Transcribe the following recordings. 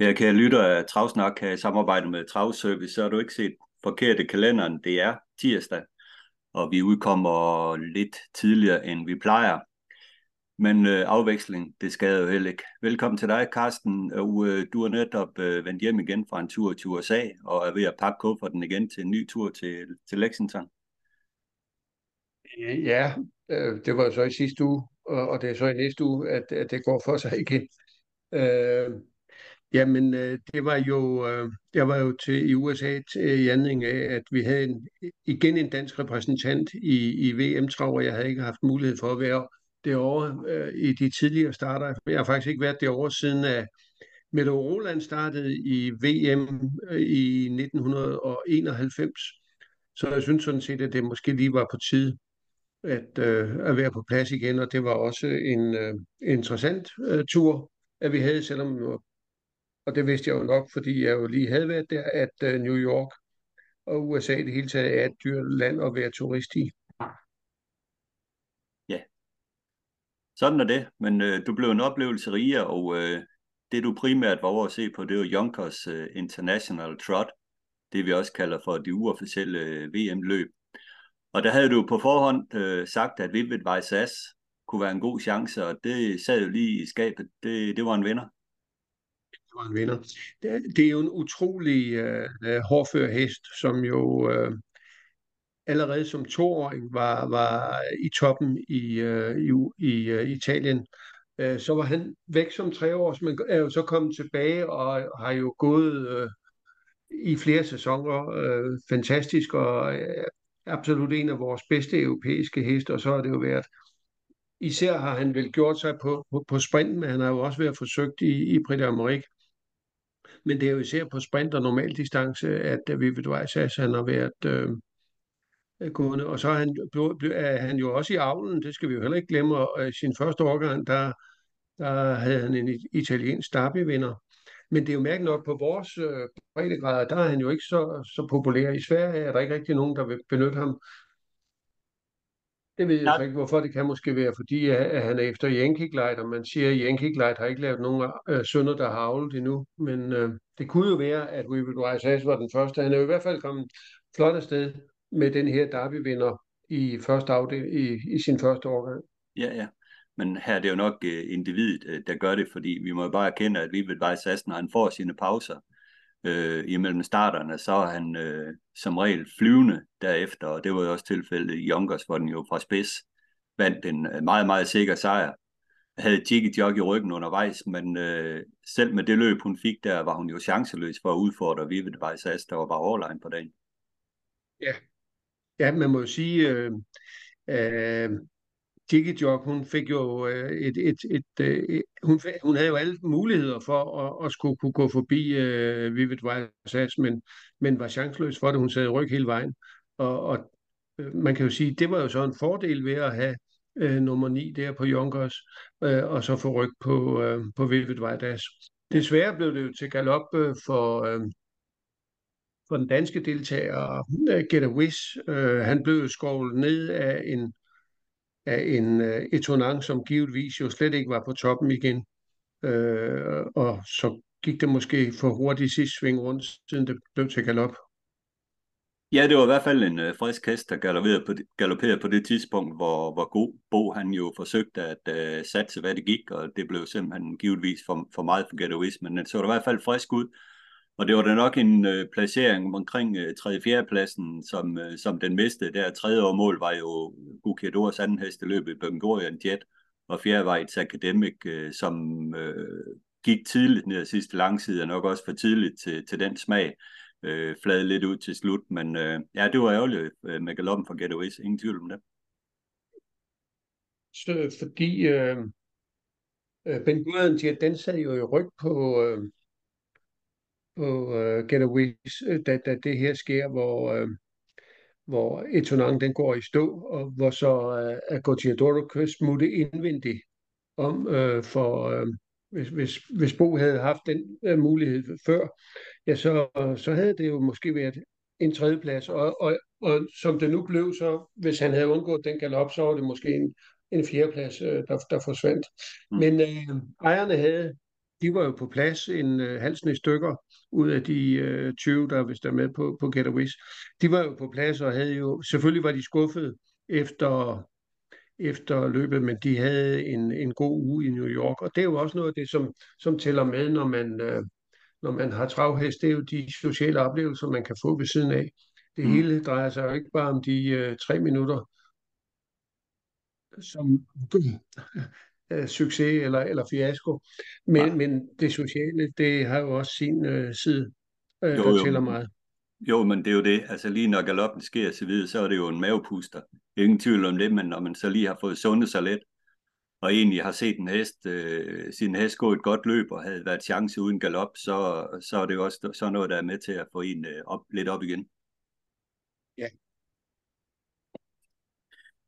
Her kan jeg lytte af Travsnak kan samarbejde med Travservice, så har du ikke set forkert i kalenderen. Det er tirsdag, og vi udkommer lidt tidligere, end vi plejer. Men øh, afveksling, det skal jo heller ikke. Velkommen til dig, Carsten. Og, øh, du er netop øh, vendt hjem igen fra en tur til USA, og er ved at pakke kufferten igen til en ny tur til, til Lexington. Ja, øh, det var så i sidste uge, og, og det er så i næste uge, at, at det går for sig igen. Øh, Jamen, øh, det var jo, øh, jeg var jo til i USA til øh, i anledning af, at vi havde en, igen en dansk repræsentant i, i VM-trav, og jeg havde ikke haft mulighed for at være derovre øh, i de tidligere starter. Jeg har faktisk ikke været derovre siden at Mette Roland startede i VM øh, i 1991. Så jeg synes sådan set, at det måske lige var på tide at, øh, at være på plads igen, og det var også en øh, interessant øh, tur, at vi havde, selvom og det vidste jeg jo nok, fordi jeg jo lige havde været der, at øh, New York og USA i det hele taget er et dyrt land at være turist i. Ja, sådan er det. Men øh, du blev en oplevelse rigere, og øh, det du primært var over at se på, det var Junkers øh, International Trot, det vi også kalder for de uofficielle øh, VM-løb. Og der havde du på forhånd øh, sagt, at Vivid Vejsas kunne være en god chance, og det sad jo lige i skabet. Det, det var en vinder hvor han vinder. Det, det er jo en utrolig øh, øh, hårdfør hest, som jo øh, allerede som toåring var, var i toppen i, øh, i, i øh, Italien. Øh, så var han væk som treårs, men er jo så kommet tilbage og har jo gået øh, i flere sæsoner. øh, fantastisk og øh, absolut en af vores bedste europæiske heste, og så har det jo været Især har han vel gjort sig på, på, på sprint, men han har jo også været forsøgt i, i Prix d'Amérique. Men det er jo især på sprint og normal distance, at øh, Vivid Vejsas han har været øh, øh gående. Og så er han, er han jo også i avlen, det skal vi jo heller ikke glemme. Og øh, i sin første årgang, der, der havde han en italiensk derbyvinder. Men det er jo mærkeligt nok på vores øh, breddegrader, der er han jo ikke så, så populær. I Sverige er der ikke rigtig nogen, der vil benytte ham det ved jeg ja. ikke, hvorfor. Det kan måske være, fordi at han er efter Yankee Glide, og man siger, at Yankee Glide har ikke lavet nogen øh, sønder, der har avlet endnu. Men øh, det kunne jo være, at We Will Rise As var den første. Han er jo i hvert fald kommet flot afsted med den her derbyvinder i, første afdel, i, i sin første årgang. Ja, ja. Men her er det jo nok uh, individet, uh, der gør det, fordi vi må jo bare erkende, at vi vil bare når han får sine pauser, øh, imellem starterne, så er han øh, som regel flyvende derefter, og det var jo også tilfældet i Yonkers, hvor den jo fra spids vandt en øh, meget, meget sikker sejr. Havde Jiggy Jog i ryggen undervejs, men øh, selv med det løb, hun fik der, var hun jo chanceløs for at udfordre Vivid Vejsas, der var bare overline på dagen. Ja, ja man må jo sige, øh, øh, Jog, hun fik jo øh, et, et, et, øh, et hun, hun havde jo alle muligheder for at, at skulle kunne gå forbi øh, Vivid Vejsas, men, men var chanceløs for det. Hun sad i ryg hele vejen. Og, og øh, man kan jo sige, det var jo så en fordel ved at have øh, nummer 9 der på Junkers, øh, og så få ryg på, øh, på Vivid Vajdas. Desværre blev det jo til galop øh, for, øh, for den danske deltager, øh, uh, Get a Wish. Øh, uh, han blev skovlet ned af en af en øh, Etonang, som givetvis jo slet ikke var på toppen igen. Øh, og så gik det måske for hurtigt sidst sving rundt, siden det blev til galop. Ja, det var i hvert fald en øh, frisk hest, der galopperede på, galopperede på det tidspunkt, hvor, hvor god Bo han jo forsøgte at øh, satse, hvad det gik, og det blev simpelthen givetvis for, for meget for Getois, men den så i hvert fald frisk ud. Og det var da nok en øh, placering omkring øh, 3. 4. pladsen, som, øh, som den miste. Der tredje år mål var jo Gukiadors anden hesteløb i Bengorian Jet, og fjerde var et Academic, øh, som øh, gik tidligt ned ad sidste langside, og nok også for tidligt til, til den smag. Øh, flade lidt ud til slut, men øh, ja, det var ærgerligt øh, med galoppen for Getaways, ingen tvivl om det. Så, fordi øh, øh Ben Gurion Jet, den sad jo i ryg på, øh, på uh, Getaways, øh, da, da det her sker, hvor, uh, hvor Etonang den går i stå, og hvor så uh, Agotiadoro kan smutte indvendigt om, uh, for uh, hvis, hvis, hvis Bo havde haft den uh, mulighed før, ja, så, så havde det jo måske været en tredjeplads, og, og, og som det nu blev, så hvis han havde undgået den galop, så var det måske en, en fjerdeplads, uh, der, der forsvandt. Mm. Men uh, ejerne havde de var jo på plads en øh, halv sne stykker ud af de øh, 20, der hvis der er med på, på Get Wish. De var jo på plads og havde jo, selvfølgelig var de skuffet efter, efter løbet, men de havde en, en god uge i New York. Og det er jo også noget af det, som, som tæller med, når man, øh, når man har travhest. Det er jo de sociale oplevelser, man kan få ved siden af. Det mm. hele drejer sig jo ikke bare om de øh, tre minutter, som øh, succes eller, eller fiasko. Men, ja. men det sociale, det har jo også sin øh, side, øh, jo, der jo. tæller meget. Jo, men det er jo det. Altså lige når galoppen sker så videre, så er det jo en mavepuster. Ingen tvivl om det, men når man så lige har fået sundet sig lidt, og egentlig har set en hest, øh, sin hest gå et godt løb og havde været chance uden galop, så, så er det jo også så noget, der er med til at få en øh, op, lidt op igen. Ja,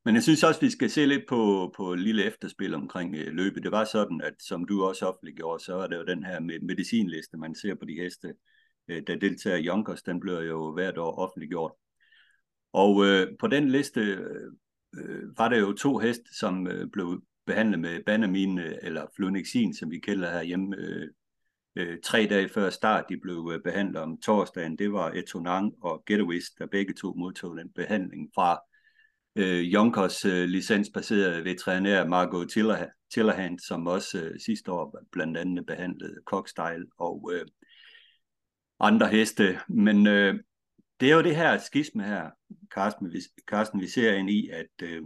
men jeg synes også, vi skal se lidt på, på lille efterspil omkring øh, løbet. Det var sådan, at som du også offentliggjorde, så er det jo den her medicinliste, man ser på de heste, øh, der deltager i Junkers, den bliver jo hvert år offentliggjort. Og øh, på den liste øh, var der jo to heste, som øh, blev behandlet med banamin øh, eller flunixin, som vi kalder herhjemme, øh, øh, tre dage før start, de blev øh, behandlet om torsdagen. Det var Etonang og Getaways, der begge to modtog den behandling fra øh, Junkers øh, licensbaserede veterinær Margot Tillerhand, som også øh, sidste år blandt andet behandlede Cockstyle og øh, andre heste. Men øh, det er jo det her skisme her, Carsten, vi, Carsten, vi ser ind i, at øh,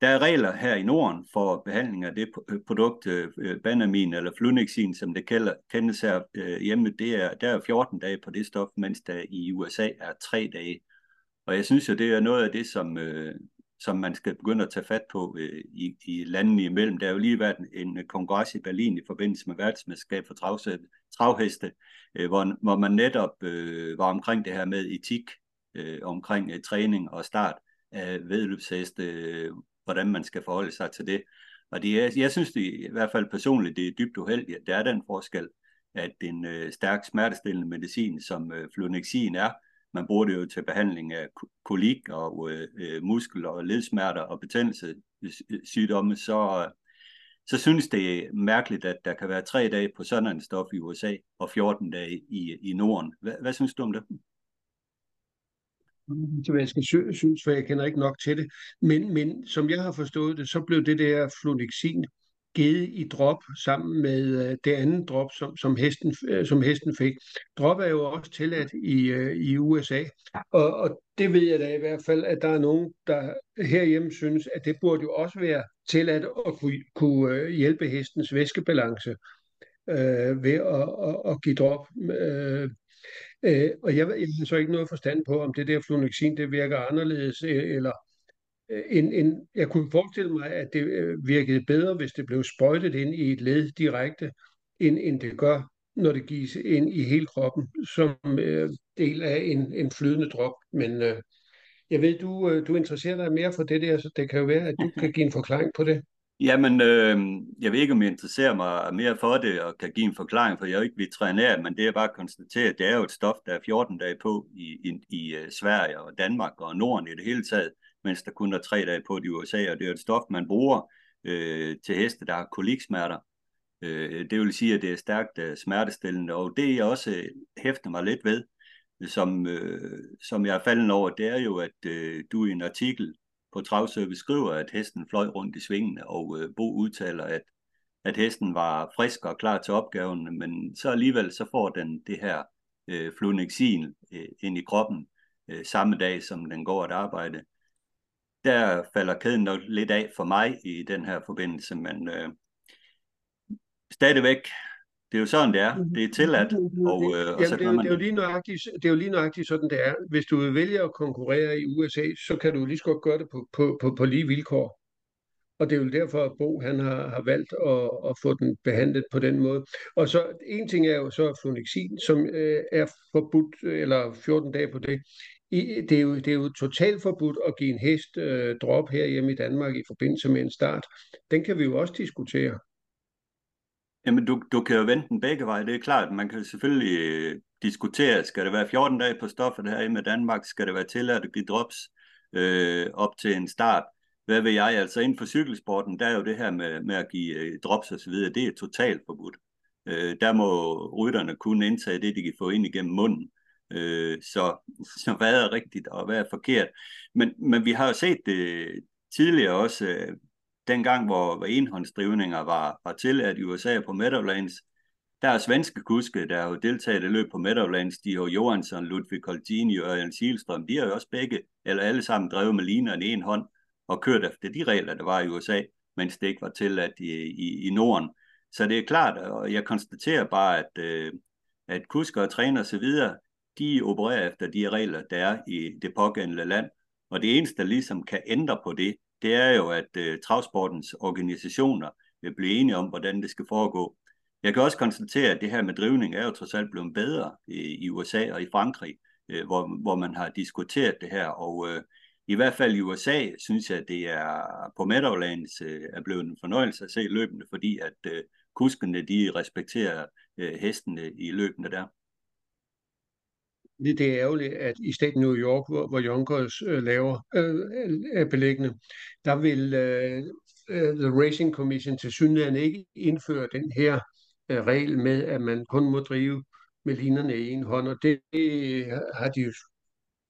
der er regler her i Norden for behandling af det øh, produkt, øh, øh Banamin eller Flunixin, som det kalder, kendes her øh, hjemme. Det er, der er 14 dage på det stof, mens der i USA er 3 dage. Og jeg synes jo, det er noget af det, som, øh, som man skal begynde at tage fat på øh, i, i landene imellem. Der er jo lige været en, en kongres i Berlin i forbindelse med verdensmesterskab for travsæt, travheste, øh, hvor, hvor man netop øh, var omkring det her med etik, øh, omkring øh, træning og start af vedløbsheste, øh, hvordan man skal forholde sig til det. Og det er, jeg synes det, i hvert fald personligt, det er dybt uheldigt, at der er den forskel, at en øh, stærk smertestillende medicin, som øh, flunexin er, man bruger det jo til behandling af kolik og øh, muskel- og ledsmerter og betændelsessygdomme, så, så synes det er mærkeligt, at der kan være tre dage på sådan en stof i USA og 14 dage i, i Norden. Hvad, hvad synes du om det? Hvad jeg skal synes, for jeg kender ikke nok til det. Men, men som jeg har forstået det, så blev det der flunixin givet i drop sammen med øh, det andet drop, som, som, hesten, øh, som hesten fik. Drop er jo også tilladt i, øh, i USA, og, og det ved jeg da i hvert fald, at der er nogen, der herhjemme synes, at det burde jo også være tilladt at kunne, kunne hjælpe hestens væskebalance øh, ved at, at, at give drop. Øh, øh, og jeg, jeg har så ikke noget forstand på, om det der flunixin, det virker anderledes, eller Øh, en, en, jeg kunne forestille mig, at det øh, virkede bedre, hvis det blev sprøjtet ind i et led direkte, end, end det gør, når det gives ind i hele kroppen, som øh, del af en, en flydende drop. Men øh, jeg ved, du, øh, du interesserer dig mere for det der, så det kan jo være, at du kan give en forklaring på det. Jamen, øh, jeg ved ikke, om jeg interesserer mig mere for det og kan give en forklaring, for jeg er jo ikke veterinær, men det er bare at konstatere, at det er jo et stof, der er 14 dage på i, i, i Sverige og Danmark og Norden i det hele taget mens der kun er tre dage på i USA, og det er et stof, man bruger øh, til heste, der har koliksmerter. Øh, det vil sige, at det er stærkt øh, smertestillende, og det jeg også øh, hæfter mig lidt ved, som, øh, som jeg er faldet over, det er jo, at øh, du i en artikel på Travservice skriver, at hesten fløj rundt i svingene, og øh, Bo udtaler, at, at hesten var frisk og klar til opgaven, men så alligevel så får den det her øh, flunexin øh, ind i kroppen øh, samme dag, som den går at arbejde der falder kæden nok lidt af for mig i den her forbindelse, men øh, stadigvæk, det er jo sådan, det er. Det er tilladt. Og, øh, og så det, er, man... det, er jo lige nøjagtigt, det er jo lige nøjagtigt sådan, det er. Hvis du vil vælge at konkurrere i USA, så kan du lige så godt gøre det på, på, på, på lige vilkår. Og det er jo derfor, at Bo han har, har valgt at, at få den behandlet på den måde. Og så en ting er jo så flunixin, som øh, er forbudt, eller 14 dage på det det, er jo, det er jo totalt forbudt at give en hest øh, drop her hjemme i Danmark i forbindelse med en start. Den kan vi jo også diskutere. Jamen, du, du kan jo vente den begge veje. Det er klart, man kan selvfølgelig øh, diskutere, skal det være 14 dage på stoffet her i Danmark? Skal det være tilladt at give drops øh, op til en start? Hvad vil jeg? Altså inden for cykelsporten, der er jo det her med, med at give øh, drops og så videre, det er totalt forbudt. Øh, der må rytterne kun indtage det, de kan få ind igennem munden. Øh, så, så hvad er rigtigt og hvad er forkert? Men, men vi har jo set det tidligere også, øh, dengang hvor, hvor enhåndsdrivninger var, var tilladt i USA på Meadowlands, der er svenske kuske, der har jo deltaget i løb på Meadowlands, de har Johansson, Ludvig Coltini og Ørjan Silstrøm, de har jo også begge, eller alle sammen drevet med liner i en hånd, og kørt efter de regler, der var i USA, mens det ikke var tilladt i, i, i Norden. Så det er klart, og jeg konstaterer bare, at, øh, at kusker og træner osv., de opererer efter de regler, der er i det pågældende land. Og det eneste, der ligesom kan ændre på det, det er jo, at øh, travsportens organisationer vil blive enige om, hvordan det skal foregå. Jeg kan også konstatere, at det her med drivning er jo trods alt blevet bedre i, i USA og i Frankrig, øh, hvor, hvor man har diskuteret det her. Og øh, i hvert fald i USA synes jeg, at det er på Meadowlands øh, er blevet en fornøjelse at se løbende, fordi at øh, kuskene de respekterer øh, hestene i løbende der. Det er ærgerligt, at i staten New York, hvor, hvor Yonkers øh, laver øh, øh er beliggende, der vil øh, øh The Racing Commission til synligheden ikke indføre den her øh, regel med, at man kun må drive med linerne i en hånd, og det, det øh, har de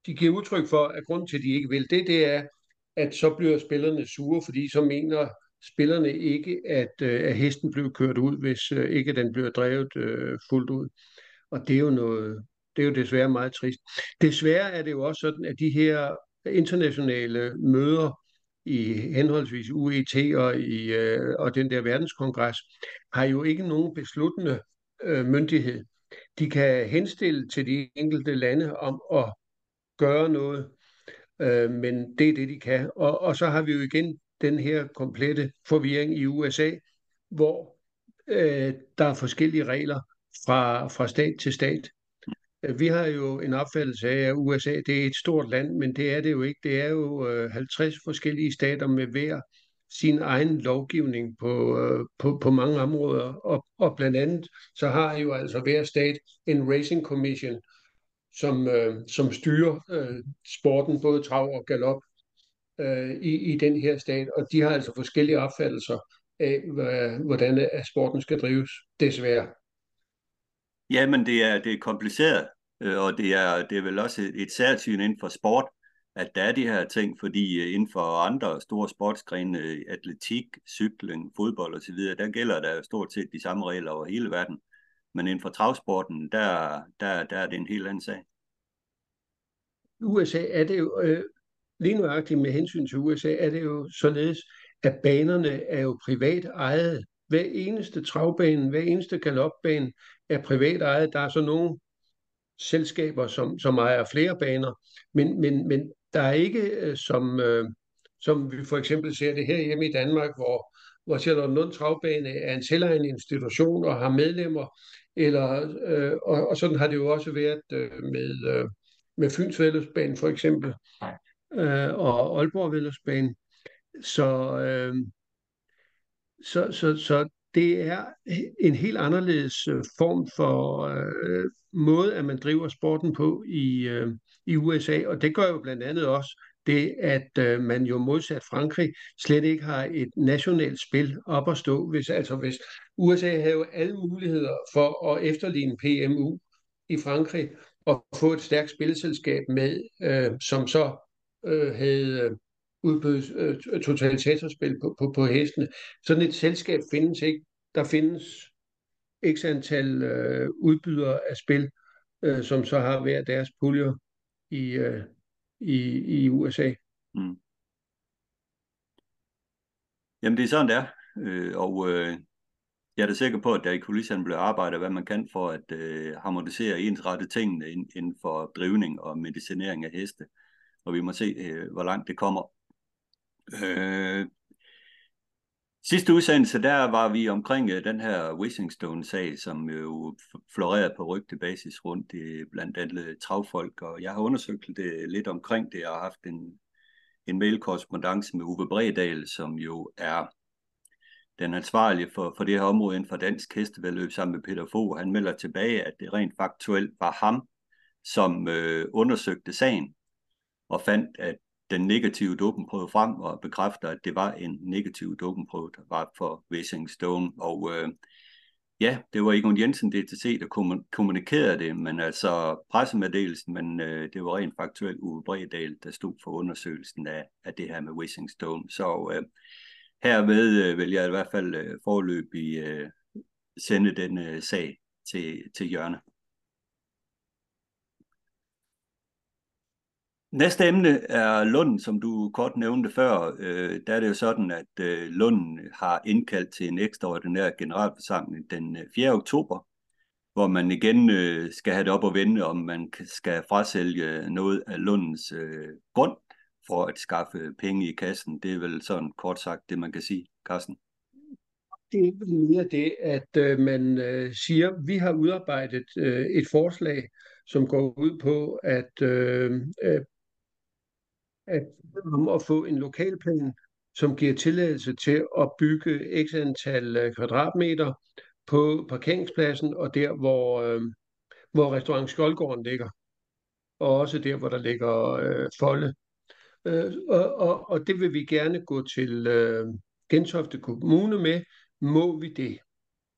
de giver udtryk for, at grund til, at de ikke vil det, det er, at så bliver spillerne sure, fordi så mener spillerne ikke, at, at hesten blev kørt ud, hvis ikke den bliver drevet øh, fuldt ud. Og det er jo noget, det er jo desværre meget trist. Desværre er det jo også sådan, at de her internationale møder i henholdsvis UET og, i, øh, og den der verdenskongres, har jo ikke nogen besluttende øh, myndighed. De kan henstille til de enkelte lande om at gøre noget, øh, men det er det, de kan. Og, og så har vi jo igen den her komplette forvirring i USA, hvor øh, der er forskellige regler fra, fra stat til stat. Øh, vi har jo en opfattelse af, at USA det er et stort land, men det er det jo ikke. Det er jo øh, 50 forskellige stater med hver sin egen lovgivning på, øh, på, på mange områder. Og, og blandt andet så har jo altså hver stat en racing commission, som, øh, som styrer øh, sporten, både trav og galop, øh, i, i den her stat, og de har altså forskellige opfattelser af, hvordan sporten skal drives, desværre. Jamen, det er, det er kompliceret, øh, og det er, det er vel også et, et særsyn inden for sport, at der er de her ting, fordi øh, inden for andre store sportsgrene, øh, atletik, cykling, fodbold osv., der gælder der stort set de samme regler over hele verden. Men inden for travsporten, der, der, der er det en helt anden sag. USA er det jo, øh, lige nøjagtigt med hensyn til USA, er det jo således, at banerne er jo privat ejet. Hver eneste travbane, hver eneste galopbane er privat ejet. Der er så nogle selskaber, som, som ejer flere baner, men, men, men der er ikke, øh, som, øh, som vi for eksempel ser det her hjemme i Danmark, hvor, hvor Charlotte Lund Travbane er en selvejende institution og har medlemmer, eller, øh, og, og sådan har det jo også været øh, med, øh, med Fyns Vældesbane for eksempel, øh, og Aalborg Vældesbane. Så, øh, så, så, så det er øh, en helt anderledes øh, form for øh, måde, at man driver sporten på i, øh, i USA, og det gør jo blandt andet også det, at øh, man jo modsat Frankrig slet ikke har et nationalt spil op at stå. Hvis, altså hvis USA havde jo alle muligheder for at efterligne PMU i Frankrig, og få et stærkt spilselskab med, øh, som så øh, havde øh, øh, udbydet øh, totalisatorspil på, på, på hestene. Sådan et selskab findes ikke. Der findes x antal øh, udbydere af spil, øh, som så har hver deres puljer i, øh, i, i USA. Mm. Jamen det er sådan, det er. Øh, og øh, jeg er da sikker på, at der i kulisserne bliver arbejdet, hvad man kan for at øh, harmonisere ensrette tingene inden for drivning og medicinering af heste. Og vi må se, øh, hvor langt det kommer. Øh, sidste udsendelse, der var vi omkring øh, den her Wishingstone-sag, som jo florerede på rygtebasis rundt i blandt andet øh, travfolk, og jeg har undersøgt det øh, lidt omkring det, og har haft en, en mailkorrespondance med Uwe Bredal, som jo er den ansvarlige for, for det her område inden for dansk hestevedløb sammen med Peter Fogh, han melder tilbage, at det rent faktuelt var ham, som øh, undersøgte sagen og fandt, at den negative dopingprøve frem og bekræfter, at det var en negativ dopingprøve, der var for Racing Stone. Og øh, Ja, det var Egon Jensen DTC, der kommunikerede det, men altså pressemeddelelsen, men øh, det var rent faktuelt Uwe Bredal, der stod for undersøgelsen af, af det her med Wishing Stone. Så øh, herved øh, vil jeg i hvert fald øh, forløbig øh, sende den øh, sag til, til Jørne. Næste emne er Lund, som du kort nævnte før. Øh, der er det jo sådan, at øh, Lund har indkaldt til en ekstraordinær generalforsamling den øh, 4. Oktober, hvor man igen øh, skal have det op og vende, om man skal frasælge noget af Lundens øh, grund for at skaffe penge i kassen. Det er vel sådan kort sagt det, man kan sige, Carsten. Det er mere det, at øh, man øh, siger, vi har udarbejdet øh, et forslag, som går ud på, at øh, øh at, om at få en lokalplan, som giver tilladelse til at bygge x antal øh, kvadratmeter på parkeringspladsen og der, hvor, øh, hvor restaurant Skoldgården ligger. Og også der, hvor der ligger øh, folde. Øh, og, og, og det vil vi gerne gå til øh, Gentofte Kommune med. Må vi det?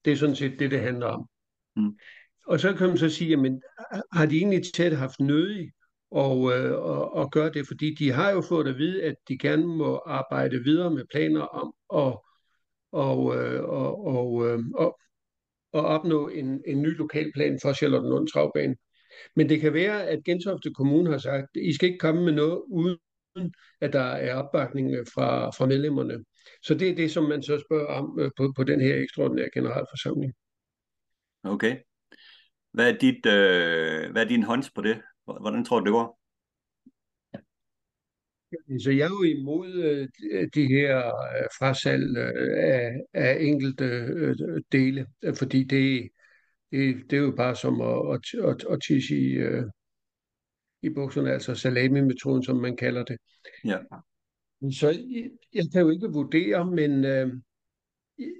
Det er sådan set det, det handler om. Mm. Og så kan man så sige, jamen, har de egentlig tæt haft nødig og, øh, og, og gøre det, fordi de har jo fået at vide, at de gerne må arbejde videre med planer om at og, øh, og, og, øh, og, og opnå en, en ny lokalplan for Charlottenlund Travbane. Men det kan være, at Gentofte Kommune har sagt, at I skal ikke komme med noget uden at der er opbakning fra, fra medlemmerne. Så det er det, som man så spørger om øh, på, på den her ekstraordinære generalforsamling. Okay. Hvad er, dit, øh, hvad er din hånds på det? Hvordan tror du, det går? Så jeg er jo imod øh, de her øh, frasalg øh, af, af enkelte dele, fordi det, det, det er jo bare som at, at, at, at tisse i, i bukserne, altså salami-metoden, som man kalder det. Ja. Så jeg, jeg kan jo ikke vurdere, men øh,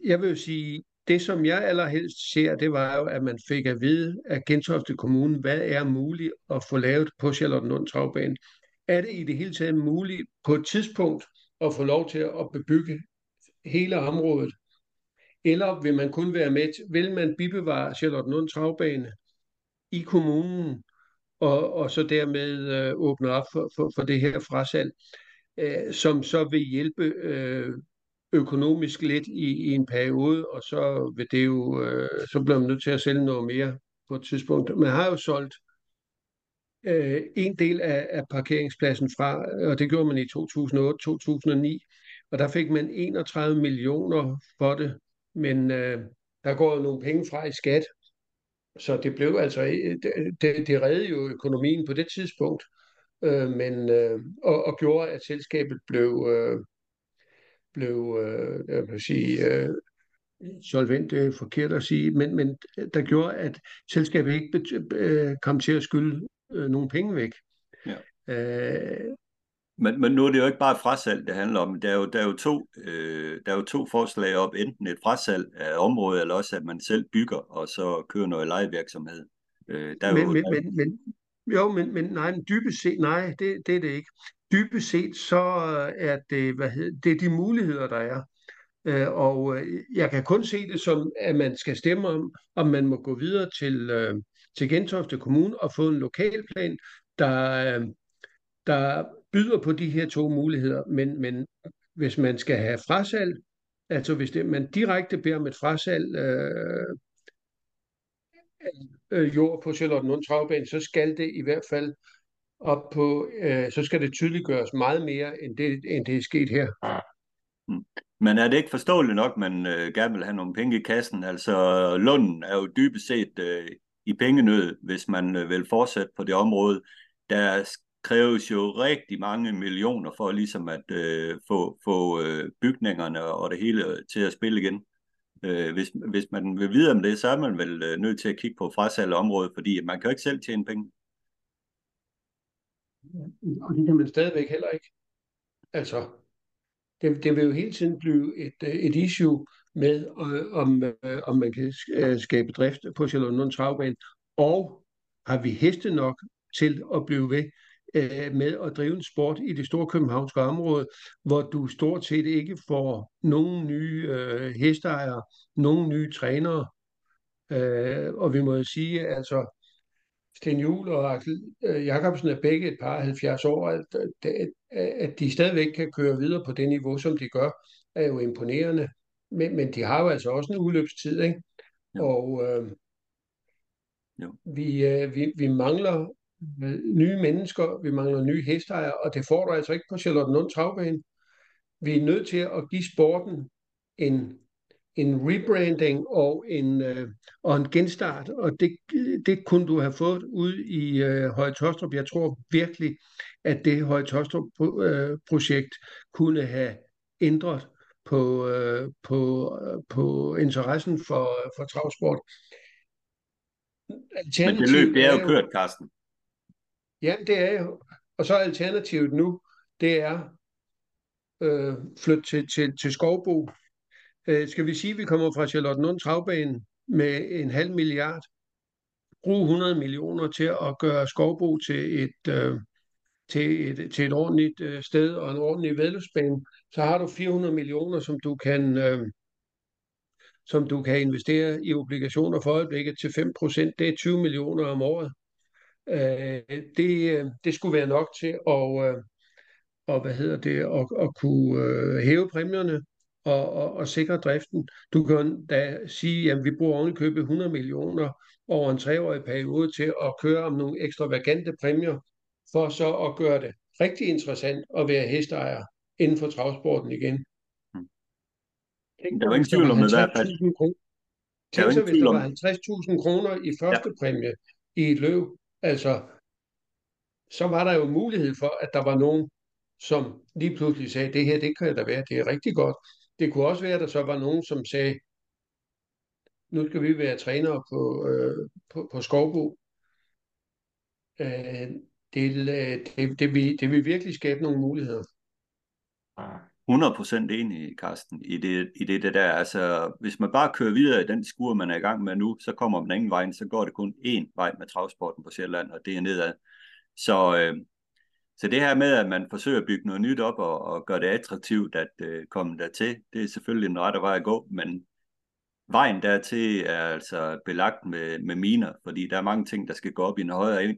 jeg vil jo sige, det, som jeg allerhelst ser, det var jo, at man fik at vide af Gentofte Kommune, hvad er muligt at få lavet på Charlottenlund Travbane. Er det i det hele taget muligt på et tidspunkt at få lov til at bebygge hele området? Eller vil man kun være med til, vil man bibevare Charlottenlund Travbane i kommunen, og, og så dermed øh, åbne op for, for, for det her frasalg, øh, som så vil hjælpe øh, økonomisk lidt i, i en periode, og så vil det jo, øh, så bliver man nødt til at sælge noget mere på et tidspunkt. Man har jo solgt øh, en del af, af parkeringspladsen fra, og det gjorde man i 2008-2009, og der fik man 31 millioner for det, men øh, der går jo nogle penge fra i skat, så det blev altså, øh, det, det reddede jo økonomien på det tidspunkt, øh, men, øh, og, og gjorde, at selskabet blev, øh, blev øh, jeg vil sige, øh, solvent, er forkert at sige, men, men der gjorde, at selskabet ikke øh, kom til at skylde øh, nogle penge væk. Ja. Øh, men, men nu er det jo ikke bare frasalg, det handler om. Der er jo, der er jo, to, øh, der er jo to forslag op. Enten et frasalg af området, eller også at man selv bygger, og så kører noget lejevirksomhed. Øh, der er men, jo, men, der... men, men, jo, men, men nej, men dybest set, nej, det, det er det ikke. Dybest set, så er det, hvad hedder, det er de muligheder, der er. Øh, og øh, jeg kan kun se det som, at man skal stemme om, om man må gå videre til, øh, til Gentofte Kommune og få en lokalplan, der, øh, der byder på de her to muligheder. Men, men hvis man skal have frasalg, altså hvis det, man direkte beder om et frasalg øh, øh, jord på Charlottenlund Travbane, så skal det i hvert fald op på, øh, så skal det tydeliggøres meget mere, end det, end det er sket her. Mm. Men er det ikke forståeligt nok, man øh, gerne vil have nogle penge i kassen? Altså, Lunden er jo dybest set øh, i pengenød, hvis man øh, vil fortsætte på det område. Der kræves jo rigtig mange millioner for ligesom at øh, få, få øh, bygningerne og det hele til at spille igen. Øh, hvis, hvis man vil vide om det, så er man vel øh, nødt til at kigge på frasalg området, fordi man kan jo ikke selv tjene penge. Og det kan man stadigvæk heller ikke. Altså, det, det vil jo hele tiden blive et, øh, et issue med, øh, om, øh, om man kan øh, skabe drift på Charlottenlund Travbane, og har vi heste nok til at blive ved øh, med at drive en sport i det store københavnske område, hvor du stort set ikke får nogen nye øh, hesteejere, nogen nye trænere, Øh, og vi må jo sige, altså Sten Juhl og Axel øh, Jacobsen er begge et par 70 år, at, at, at de stadigvæk kan køre videre på det niveau, som de gør, er jo imponerende. Men, men de har jo altså også en udløbstid, ikke? Og øh, Jo. vi, øh, vi, vi mangler øh, nye mennesker, vi mangler nye hestejere, og det får du altså ikke på Charlottenlund Travbane. Vi er nødt til at give sporten en en rebranding og en, øh, og en genstart, og det, det kunne du have fået ud i øh, Høje Tostrup. Jeg tror virkelig, at det Høje Tostrup-projekt øh, kunne have ændret på, øh, på, øh, på interessen for, for travsport. Men det løb, det er jo kørt, Carsten. Ja, det er jo. Og så alternativet nu, det er øh, flytte til, til, til Skovbo, Øh, skal vi sige, at vi kommer fra Charlottenlund Travbane med en halv milliard, bruge 100 millioner til at gøre Skovbo til et, øh, til et, til et ordentligt øh, sted og en ordentlig vedløbsbane, så har du 400 millioner, som du kan, øh, som du kan investere i obligationer for øjeblikket til 5%. Det er 20 millioner om året. Øh, det, øh, det skulle være nok til at, øh, og hvad hedder det, at, at kunne øh, hæve præmierne og, og, og sikre driften. Du kan da sige, at vi bruger ovenikøbet 100 millioner over en treårig periode til at køre om nogle ekstravagante præmier, for så at gøre det rigtig interessant at være hestejer inden for travsporten igen. Hmm. Tænk, der var ingen tvivl om det i hvert fald. Tænk så, hvis der var 50.000 kroner i første ja. præmie i et løb, altså, så var der jo mulighed for, at der var nogen, som lige pludselig sagde, det her, det kan da være, det er rigtig godt. Det kunne også være, at der så var nogen, som sagde, nu skal vi være trænere på, øh, på, på Skovbo. Øh, det, øh, det, det, vil, det vil virkelig skabe nogle muligheder. 100% enig, Carsten, i det, i det, det der. Altså, hvis man bare kører videre i den skur, man er i gang med nu, så kommer man ingen vej, så går det kun én vej med travsporten på Sjælland, og det er nedad. Så, øh, så det her med, at man forsøger at bygge noget nyt op og, og gøre det attraktivt at øh, komme dertil, det er selvfølgelig en rette vej at gå, men vejen dertil er altså belagt med, med miner, fordi der er mange ting, der skal gå op i en højere,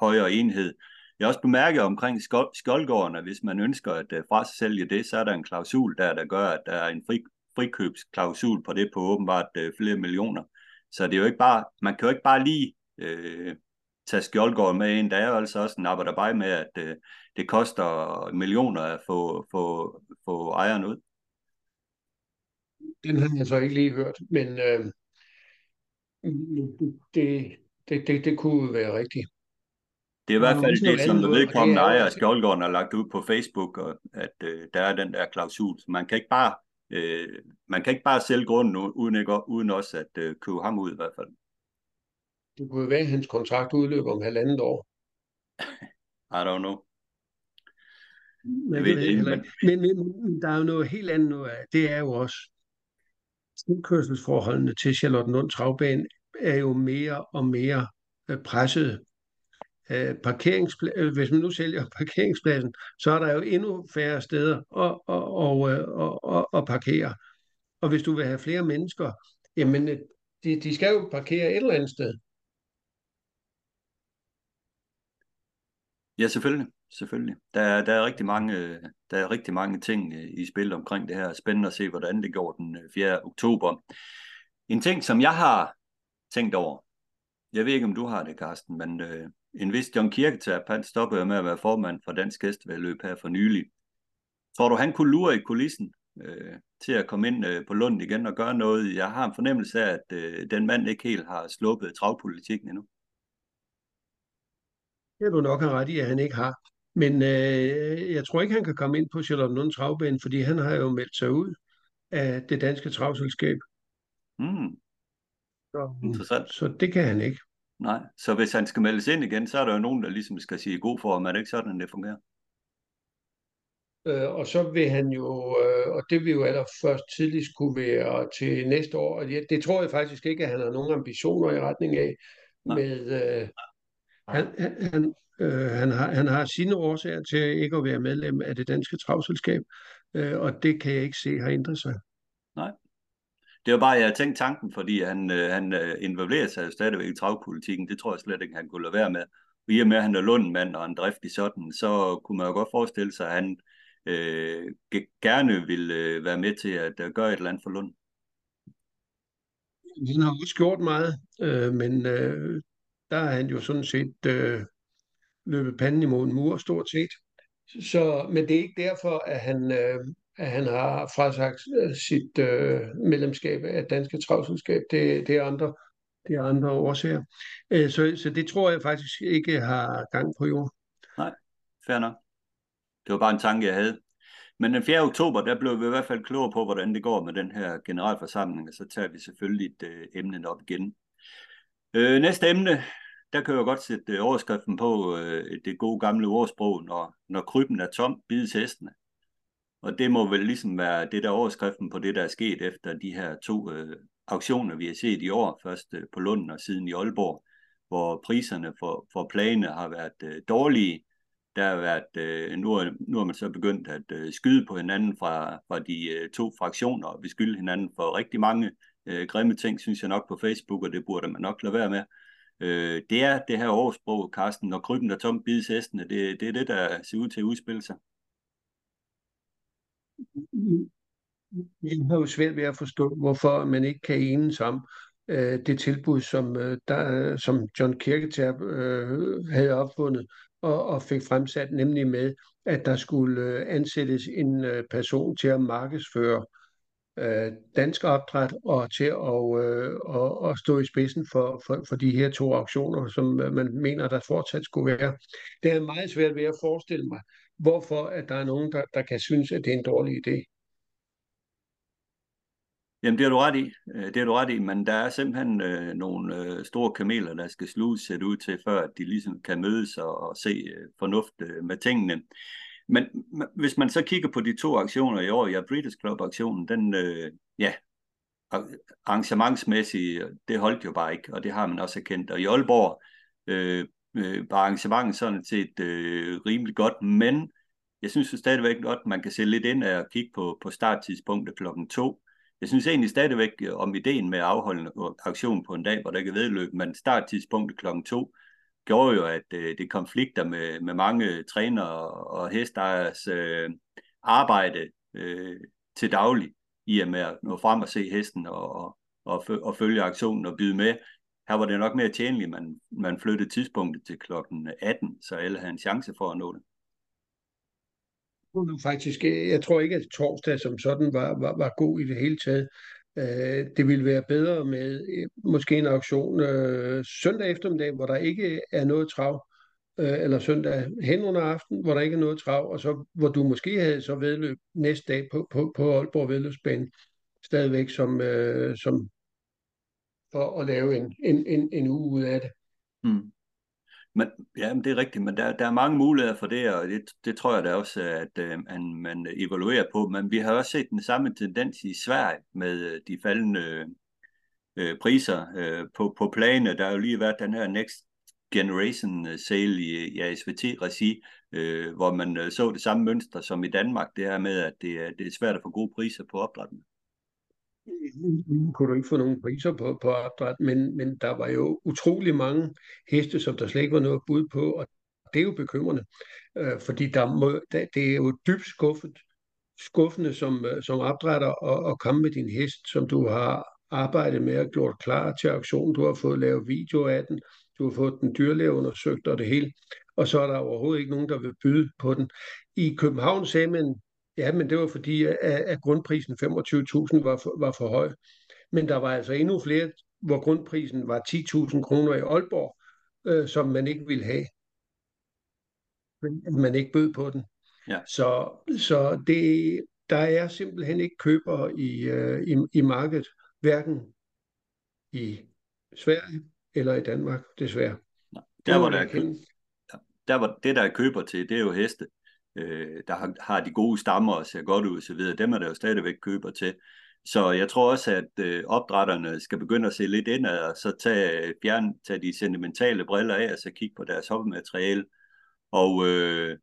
højere enhed. Jeg har også bemærket omkring Skoldgården, at hvis man ønsker at øh, fra sig sælge det, så er der en klausul der, der gør, at der er en fri, frikøbsklausul på det på åbenbart øh, flere millioner. Så det er jo ikke bare, man kan jo ikke bare lige øh, tage Skjoldgård med ind. Der er jo altså også en arbejder med, at øh, det koster millioner at få, få, få ejeren ud. Den har jeg så ikke lige hørt, men øh, det, det, det, det kunne være rigtigt. Det er i hvert fald det, som vedkommende ejer af Skjoldgården har lagt ud på Facebook, og at øh, der er den der klausul. Man kan ikke bare, øh, man kan ikke bare sælge grunden uden, ikke, uden også at øh, købe ham ud i hvert fald. Det kunne jo være, at hans kontrakt udløber om halvandet år. I don't know. Jeg ved det, men... Men, men der er jo noget helt andet nu af. Det er jo også tilkørselsforholdene til Charlottenlund Travbane er jo mere og mere øh, presset. Øh, parkeringspl- hvis man nu sælger parkeringspladsen, så er der jo endnu færre steder at, at, at, at, at, at parkere. Og hvis du vil have flere mennesker, jamen de, de skal jo parkere et eller andet sted. Ja, selvfølgelig. selvfølgelig. Der, der, er rigtig mange, øh, der er rigtig mange ting øh, i spil omkring det her. Spændende at se, hvordan det går den øh, 4. Oktober. En ting, som jeg har tænkt over, jeg ved ikke, om du har det, Carsten, men øh, en vis John Kirketab, han stoppede med at være formand for Dansk Hestevedløb her for nylig. Tror du, han kunne lure i kulissen øh, til at komme ind øh, på Lund igen og gøre noget? Jeg har en fornemmelse af, at øh, den mand ikke helt har sluppet travpolitikken endnu. Det er du nok have ret i, at han ikke har. Men øh, jeg tror ikke, han kan komme ind på Charlottenlund Travbane, fordi han har jo meldt sig ud af det danske travselskab. Mm. Så, Interessant. Så det kan han ikke. Nej, så hvis han skal meldes ind igen, så er der jo nogen, der ligesom skal sige god for ham. Er det ikke sådan, det fungerer? Øh, og så vil han jo, øh, og det vil jo allerførst tidligst kunne være til næste år. Og det, det tror jeg faktisk ikke, at han har nogen ambitioner i retning af Nej. med, øh, han, han, øh, han, har, han har sine årsager til ikke at være medlem af det danske travselskab, øh, og det kan jeg ikke se har ændret sig. Nej. Det var bare, jeg tænkte tanken, fordi han, øh, han øh, involverer sig jo stadigvæk i travpolitikken. Det tror jeg slet ikke, han kunne lade være med. I og med, at han er Lundmand og en driftig sådan, så kunne man jo godt forestille sig, at han øh, gerne vil øh, være med til at uh, gøre et eller andet for Lund. Han har også gjort meget, øh, men øh, der er han jo sådan set øh, løbet panden imod en mur, stort set. Så, men det er ikke derfor, at han, øh, at han har frasagt øh, sit øh, medlemskab af Danske Travselskab. Det, det, er andre, det er andre årsager. Øh, så, så det tror jeg faktisk ikke har gang på jord. Nej, fair nok. Det var bare en tanke, jeg havde. Men den 4. oktober, der blev vi i hvert fald klogere på, hvordan det går med den her generalforsamling, og så tager vi selvfølgelig et øh, emnet op igen. Øh, næste emne, der kan jeg godt sætte øh, overskriften på øh, det gode gamle ordsprog, når, når krybben er tom, bides hestene. Og det må vel ligesom være det der overskriften på det, der er sket efter de her to øh, auktioner, vi har set i år, først øh, på Lund og siden i Aalborg, hvor priserne for, for plane har været øh, dårlige. Der har været, øh, nu, er, nu er man så begyndt at øh, skyde på hinanden fra, fra de øh, to fraktioner, og beskylde hinanden for rigtig mange øh, grimme ting, synes jeg nok på Facebook, og det burde man nok lade være med. Øh, det er det her årsprog, Carsten, når krybben er tom, bides hestene, det, det er det, der ser ud til at udspille sig. Jeg har jo svært ved at forstå, hvorfor man ikke kan enes om øh, det tilbud, som, øh, der, som John Kirketab øh, havde opfundet og, og fik fremsat, nemlig med, at der skulle øh, ansættes en øh, person til at markedsføre øh, dansk opdræt og til at, øh, og, at stå i spidsen for, for, for de her to auktioner, som øh, man mener, der fortsat skulle være. Det er meget svært ved at forestille mig, hvorfor at der er nogen, der, der kan synes, at det er en dårlig idé. Jamen, det har du ret i. Øh, det har du ret i, men der er simpelthen øh, nogle øh, store kameler, der skal sluges set ud til, før at de ligesom kan mødes og, og se øh, fornuft øh, med tingene. Men hvis man så kigger på de to aktioner i år, ja, British Club-aktionen, den, øh, ja, arrangementsmæssigt, det holdt jo bare ikke, og det har man også erkendt. Og i Aalborg øh, øh, var arrangementet sådan set øh, rimelig godt, men jeg synes jo stadigvæk godt, man kan se lidt ind af at kigge på, på starttidspunktet klokken to. Jeg synes egentlig stadigvæk øh, om ideen med at afholde en øh, aktion på en dag, hvor der ikke er vedløb, men starttidspunktet klokken to, gjorde jo, at øh, det konflikter med, med mange trænere og hestejers øh, arbejde øh, til daglig, i og med at nå frem og se hesten og, og, og følge aktionen og byde med. Her var det nok mere tjenligt, at man, man flyttede tidspunktet til klokken 18, så alle havde en chance for at nå det. Faktisk, øh, jeg tror ikke, at torsdag som sådan var, var, var god i det hele taget. Øh, det ville være bedre med øh, måske en auktion øh, søndag eftermiddag, hvor der ikke er noget trav, øh, eller søndag hen under aften, hvor der ikke er noget trav, og så hvor du måske havde så vedløb næste dag på, på, på Aalborg Vedløbsbane, stadigvæk som, øh, som for at lave en, en, en, en uge ud af det. Mm. Men, ja, det er rigtigt, men der, der er mange muligheder for det, og det, det tror jeg da også, at øh, man, man evaluerer på. Men vi har også set den samme tendens i Sverige med øh, de faldende øh, priser øh, på, på plane. Der har jo lige været den her Next Generation øh, sale i, i SVT-regi, øh, hvor man øh, så det samme mønster som i Danmark, det her med, at det, er, det er svært at få gode priser på opdrættene kunne du ikke få nogen priser på, på opdræt, men, men der var jo utrolig mange heste, som der slet ikke var noget bud på, og det er jo bekymrende, øh, fordi der må, der, det er jo dybt skuffet, skuffende som, øh, som opdrætter at, at komme med din hest, som du har arbejdet med og gjort klar til auktion. Du har fået lavet video af den, du har fået den dyrlæge undersøgt og det hele, og så er der overhovedet ikke nogen, der vil byde på den. I København sagde man, Ja, men det var fordi, at, at grundprisen 25.000 var for, var for høj. Men der var altså endnu flere, hvor grundprisen var 10.000 kroner i Aalborg, øh, som man ikke ville have. Man ikke bød på den. Ja. Så, så det, der er simpelthen ikke køber i, øh, i, i markedet, hverken i Sverige eller i Danmark, desværre. Nej. Der, hvor der, er, der, hvor det, der er køber til, det er jo heste øh, der har, har de gode stammer og ser godt ud osv., dem er der jo stadigvæk køber til. Så jeg tror også, at øh, opdrætterne skal begynde at se lidt indad, og så tage, øh, fjern, tage de sentimentale briller af, og så kigge på deres hoppemateriale, og øh,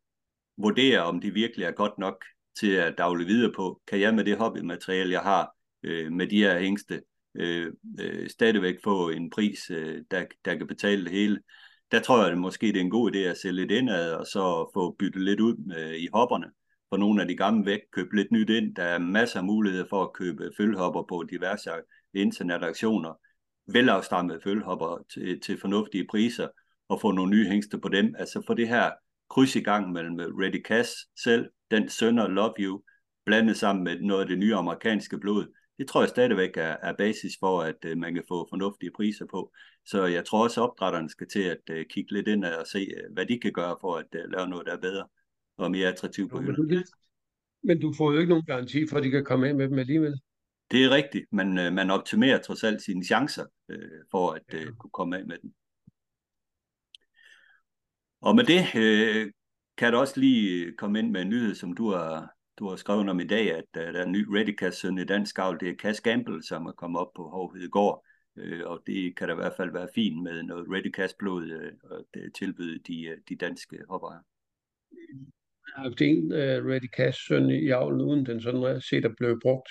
vurdere, om det virkelig er godt nok til at dagle videre på. Kan jeg med det hobbymateriale, jeg har, øh, med de her hængste, øh, øh, stadigvæk få en pris, øh, der, der kan betale det hele. Der tror jeg, at måske det er en god idé at sælge lidt indad, og så få byttet lidt ud med, i hopperne for nogle af de gamle væk, købe lidt nyt ind. Der er masser af muligheder for at købe følhopper på diverse internetaktioner, velafstammede følhopper til, til fornuftige priser, og få nogle nye hængste på dem. Altså få det her kryds i gang mellem øh, Ready Cash selv, den sønder Love You, blandet sammen med noget af det nye amerikanske blod. Det tror jeg stadigvæk er, er basis for, at uh, man kan få fornuftige priser på. Så jeg tror også, at opdrætterne skal til at uh, kigge lidt ind og se, uh, hvad de kan gøre for at uh, lave noget, der er bedre og mere attraktivt på hylden. Men du får jo ikke nogen garanti for, at de kan komme af med dem alligevel. Det er rigtigt, men uh, man optimerer trods alt sine chancer uh, for at uh, kunne komme af med den. Og med det uh, kan du også lige komme ind med en nyhed, som du har, du har skrevet om i dag, at uh, der er en ny Redicast søn i dansk avl. Det er Cass Gamble, som er kommet op på Hovhedegård. Uh, og det kan da i hvert fald være fint med noget Redicast blod uh, og det tilbyde de, uh, de danske hoppere har haft en uh, Ready Cash søn i avlen, uden den sådan set at blive brugt.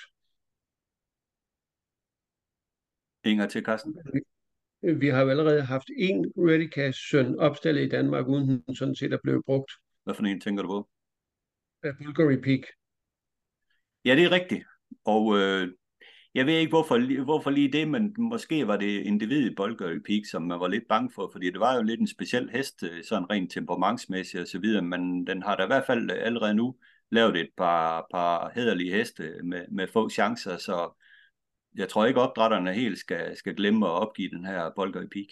Inger til, Carsten. Vi har jo allerede haft en Ready Cash søn opstillet i Danmark, uden den sådan set at blive brugt. Hvad for en tænker du på? Uh, Bulgari Peak. Ja, det er rigtigt. Og øh, jeg ved ikke, hvorfor, hvorfor lige det, men måske var det individ i Bulgari Peak, som man var lidt bange for, fordi det var jo lidt en speciel hest, øh, sådan rent temperamentsmæssigt og så videre, men den har da i hvert fald allerede nu lavet et par, par hederlige heste med, med få chancer, så jeg tror ikke, opdrætterne helt skal, skal glemme at opgive den her Bulgari Peak.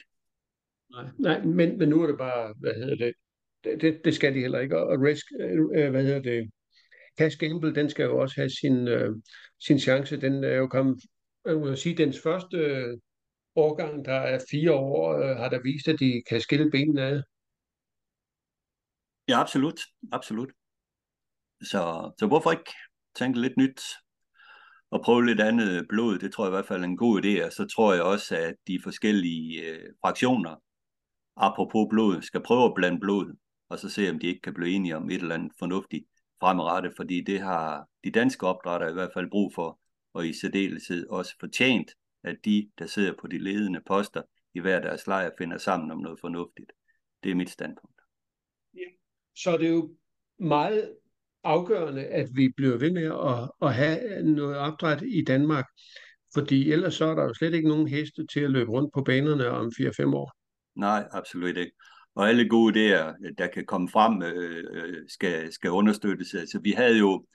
Nej, nej men, men nu er det bare, hvad hedder det, det, det, skal de heller ikke, og risk, øh, øh, hvad hedder det, Cash Gamble, den skal jo også have sin, øh, sin chance. Den er jo kommet, man må sige, dens første øh, årgang, der er fire år, øh, har der vist, at de kan skille benene ad. Ja, absolut. Absolut. Så, så hvorfor ikke tænke lidt nyt og prøve lidt andet blod? Det tror jeg i hvert fald er en god idé. Og så tror jeg også, at de forskellige øh, fraktioner, apropos blod, skal prøve at blande blod, og så se, om de ikke kan blive enige om et eller andet fornuftigt fremadrettet, fordi det har de danske opdrætter i hvert fald brug for, og i særdeleshed også fortjent, at de, der sidder på de ledende poster i hver deres lejr, finder sammen om noget fornuftigt. Det er mit standpunkt. Ja. Så det er jo meget afgørende, at vi bliver ved med at, at have noget opdræt i Danmark, fordi ellers så er der jo slet ikke nogen heste til at løbe rundt på banerne om 4-5 år. Nej, absolut ikke og alle gode idéer, øh, der kan komme frem, øh, øh, skal, skal understøttes. Altså, vi havde jo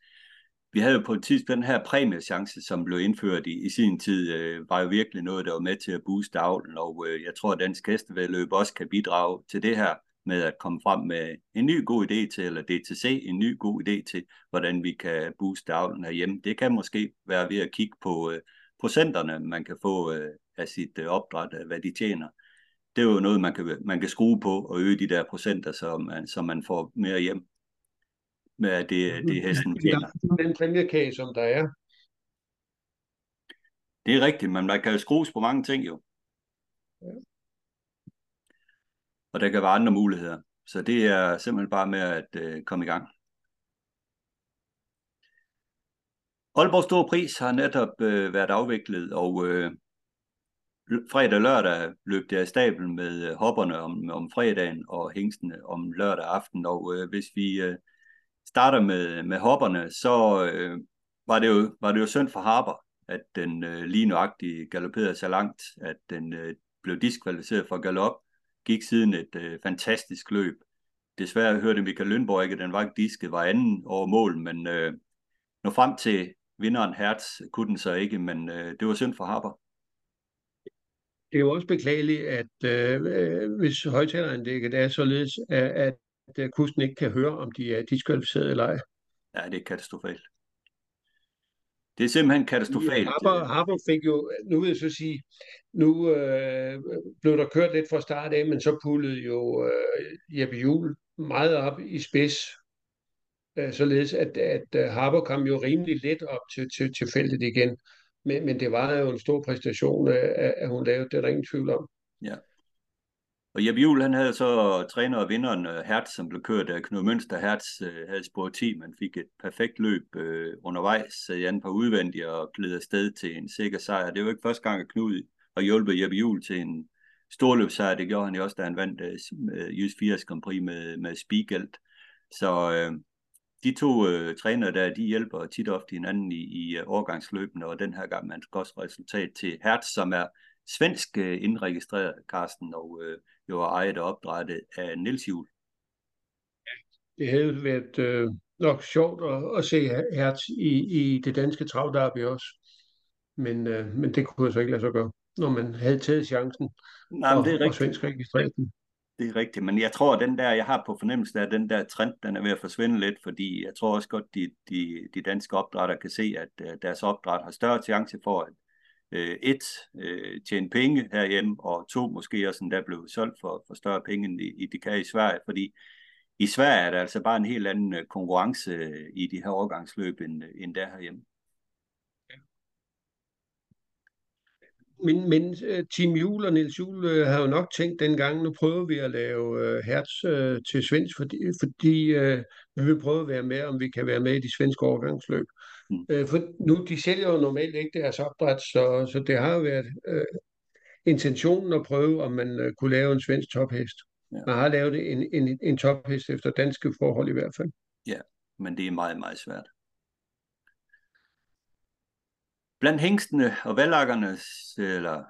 vi havde jo på et tidspunkt den her præmiechance, som blev indført i, i sin tid, øh, var jo virkelig noget, der var med til at booste avlen, og øh, jeg tror, at Dansk Hestevedløb også kan bidrage til det her med at komme frem med en ny god idé til, eller DTC, en ny god idé til, hvordan vi kan booste avlen herhjemme. Det kan måske være ved at kigge på øh, procenterne, man kan få øh, af sit øh, opdræt, hvad de tjener det er jo noget, man kan, man kan skrue på og øge de der procenter, så man, så man får mere hjem med det, det hesten tjener. Den præmiekage, som der er. Det er rigtigt, men man kan jo skrues på mange ting jo. Ja. Og der kan være andre muligheder. Så det er simpelthen bare med at øh, komme i gang. Aalborg Store Pris har netop øh, været afviklet, og øh, fredag og lørdag løb jeg i stablen med øh, hopperne om, om fredagen og hængstene øh, om lørdag aften. Og øh, hvis vi øh, starter med, med hopperne, så øh, var, det jo, var det jo synd for Harper, at den øh, lige nøjagtigt galopperede så langt, at den øh, blev diskvalificeret fra galop, gik siden et øh, fantastisk løb. Desværre hørte Michael Lønborg ikke, at den var ikke disket, var anden over mål, men øh, når frem til vinderen Hertz kunne den så ikke, men øh, det var synd for Harper det er jo også beklageligt, at øh, øh hvis højtaleranlægget er således, at, at, at kusten ikke kan høre, om de er diskvalificeret eller ej. Ja, det er katastrofalt. Det er simpelthen katastrofalt. Harper, Harper fik jo, nu vil jeg så sige, nu øh, blev der kørt lidt fra start af, men så pullede jo øh, Jeppe Juhl meget op i spids, øh, således at, at Harper kom jo rimelig let op til, til, til feltet igen. Men, men det var jo en stor præstation, at, at hun lavede det, er der ingen tvivl om. Ja. Og Jeppe Juhl, han havde så træner og vinderen øh, Hertz, som blev kørt af Knud Mønster. Hertz øh, havde spurgt 10, man fik et perfekt løb øh, undervejs, sad Jan på udvendig og gled afsted til en sikker sejr. Det var ikke første gang, at Knud og hjulpet Jeppe Juhl til en storløbsejr. Det gjorde han jo også, da han vandt øh, øh Jys 80 Grand Prix med, med Spiegelt. Så øh, de to øh, trænere der, de hjælper tit ofte hinanden i, i uh, overgangsløbene, og den her gang man også resultat til Hertz, som er svensk øh, indregistreret, Carsten, og øh, jo er ejet og opdrettet af Niels Juhl. Det havde været øh, nok sjovt at, at se Hertz i, i det danske travdarby også, men, øh, men det kunne jeg så ikke lade sig gøre, når man havde taget chancen Nej, men det er og, og svensk registreret den det er rigtigt, men jeg tror, at den der, jeg har på fornemmelsen af, at den der trend, den er ved at forsvinde lidt, fordi jeg tror også godt, de, de, de danske opdrætter kan se, at uh, deres opdræt har større chance for at uh, et, uh, tjene penge herhjemme, og to, måske også der blev solgt for, for større penge, end de, de kan i Sverige, fordi i Sverige er der altså bare en helt anden konkurrence i de her overgangsløb, end, end der herhjemme. Men, men øh, Tim Juhl og Niels Juhl øh, har jo nok tænkt dengang, nu prøver vi at lave øh, Hertz øh, til svensk, fordi, fordi øh, vi vil prøve at være med, om vi kan være med i de svenske overgangsløb. Mm. Øh, for nu, de sælger jo normalt ikke deres opdræt, så, så det har jo været øh, intentionen at prøve, om man øh, kunne lave en svensk tophest. Ja. Man har lavet en, en, en tophest efter danske forhold i hvert fald. Ja, men det er meget, meget svært. Blandt hængstene og valakkerne, eller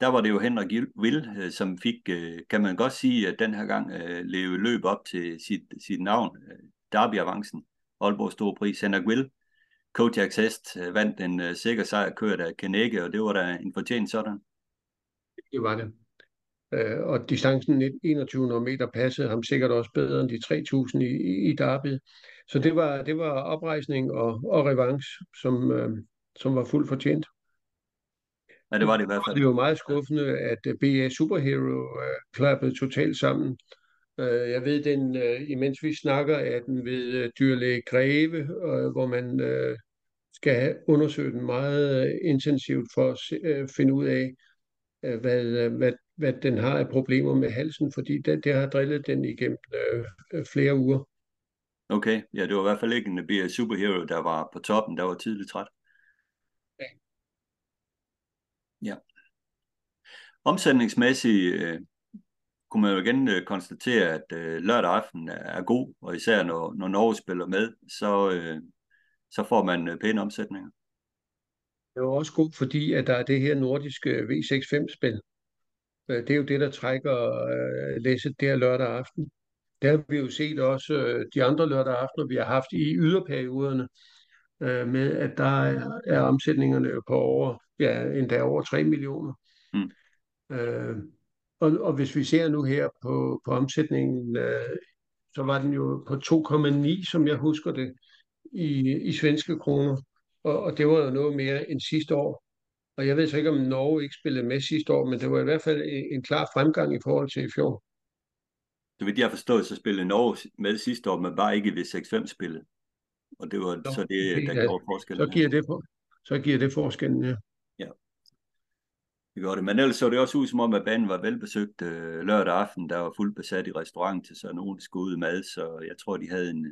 der var det jo Henrik Vil, øh, som fik, øh, kan man godt sige, at den her gang øh, leve løb op til sit, sit navn, Derby-avancen, Aalborg Store Pris. Henrik Vil, Kodiaks hest, vandt en sikker sejr kørt af Kenække, og det var da en fortjent sådan. Det var det. Og distancen 2100 meter passede ham sikkert også bedre end de 3000 i, i Derby. Så det var, det var oprejsning og, og revanche, som, som var fuldt fortjent. Ja, det var det i hvert fald. Det var meget skuffende, at øh, BA Superhero uh, klappede totalt sammen. Uh, jeg ved, den, uh, imens vi snakker, at den ved uh, dyrlæge Greve, uh, hvor man uh, skal undersøge den meget uh, intensivt for at se, uh, finde ud af, uh, hvad, uh, hvad, hvad den har af problemer med halsen, fordi det, det har drillet den igennem uh, flere uger. Okay, ja, det var i hvert fald ikke en BA Superhero, der var på toppen, der var tidligt træt. Ja. Omsætningsmæssigt øh, kunne man jo igen øh, konstatere, at øh, lørdag aften er, god, og især når, når Norge spiller med, så, øh, så får man øh, pæne omsætninger. Det er jo også god, fordi at der er det her nordiske V65-spil. Øh, det er jo det, der trækker øh, læsset der lørdag aften. Det har vi jo set også øh, de andre lørdag aftener, vi har haft i yderperioderne, øh, med at der er, er omsætningerne på over ja, endda over 3 millioner. Mm. Øh, og, og hvis vi ser nu her på, på omsætningen, øh, så var den jo på 2,9, som jeg husker det, i, i svenske kroner. Og, og det var jo noget mere end sidste år. Og jeg ved så ikke, om Norge ikke spillede med sidste år, men det var i hvert fald en, en klar fremgang i forhold til i fjor. Så vidt jeg har forstået, så spillede Norge med sidste år, men bare ikke ved 6-5-spillet. Og det var Nå, så det, der ja, gjorde forskellen. Så giver det, så giver det forskellen, ja. Det gjorde det. Men ellers så det også ud som om, at banen var velbesøgt øh, lørdag aften. Der var fuldt besat i restaurant til så nogen skulle ud mad, så jeg tror, de havde en,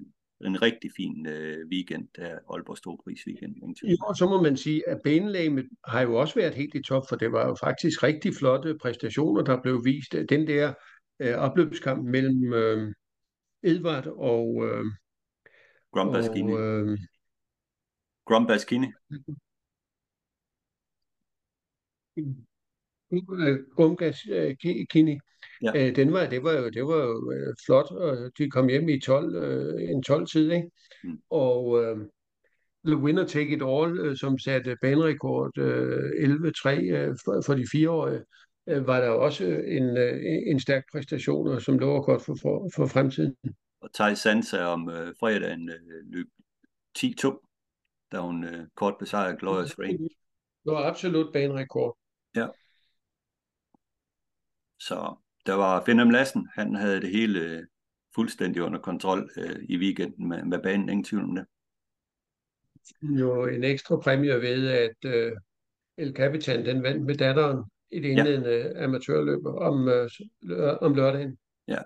en rigtig fin øh, weekend der, Aalborg Storpris weekend. Jo, så må man sige, at banelægemet har jo også været helt i top, for det var jo faktisk rigtig flotte præstationer, der blev vist. Den der øh, opløbskamp mellem øh, Edvard og... Øh, Grumbaskini. øh, Grumbaskini. Gumgas øh, Kini. Ja. Øh, den var, det var jo, det var jo øh, flot, og de kom hjem i 12, en 12 tid, ikke? Mm. Og uh, The Winner Take It All, som satte banerekord uh, 11-3 uh, for, for de fireårige, uh, var der også en, uh, en stærk præstation, som lover godt for, for, for fremtiden. Og Thij Sansa om uh, fredagen uh, løb 10-2, da hun uh, kort besejrede Glorious Rain. Det var absolut banerekord. Ja. Så der var Finnem Lassen, han havde det hele øh, fuldstændig under kontrol øh, i weekenden med, med banen, ingen tvivl om det. Jo, en ekstra præmie ved, at øh, El Capitan, den vandt med datteren i det indledende ja. amatørløb om, øh, om lørdagen. Ja.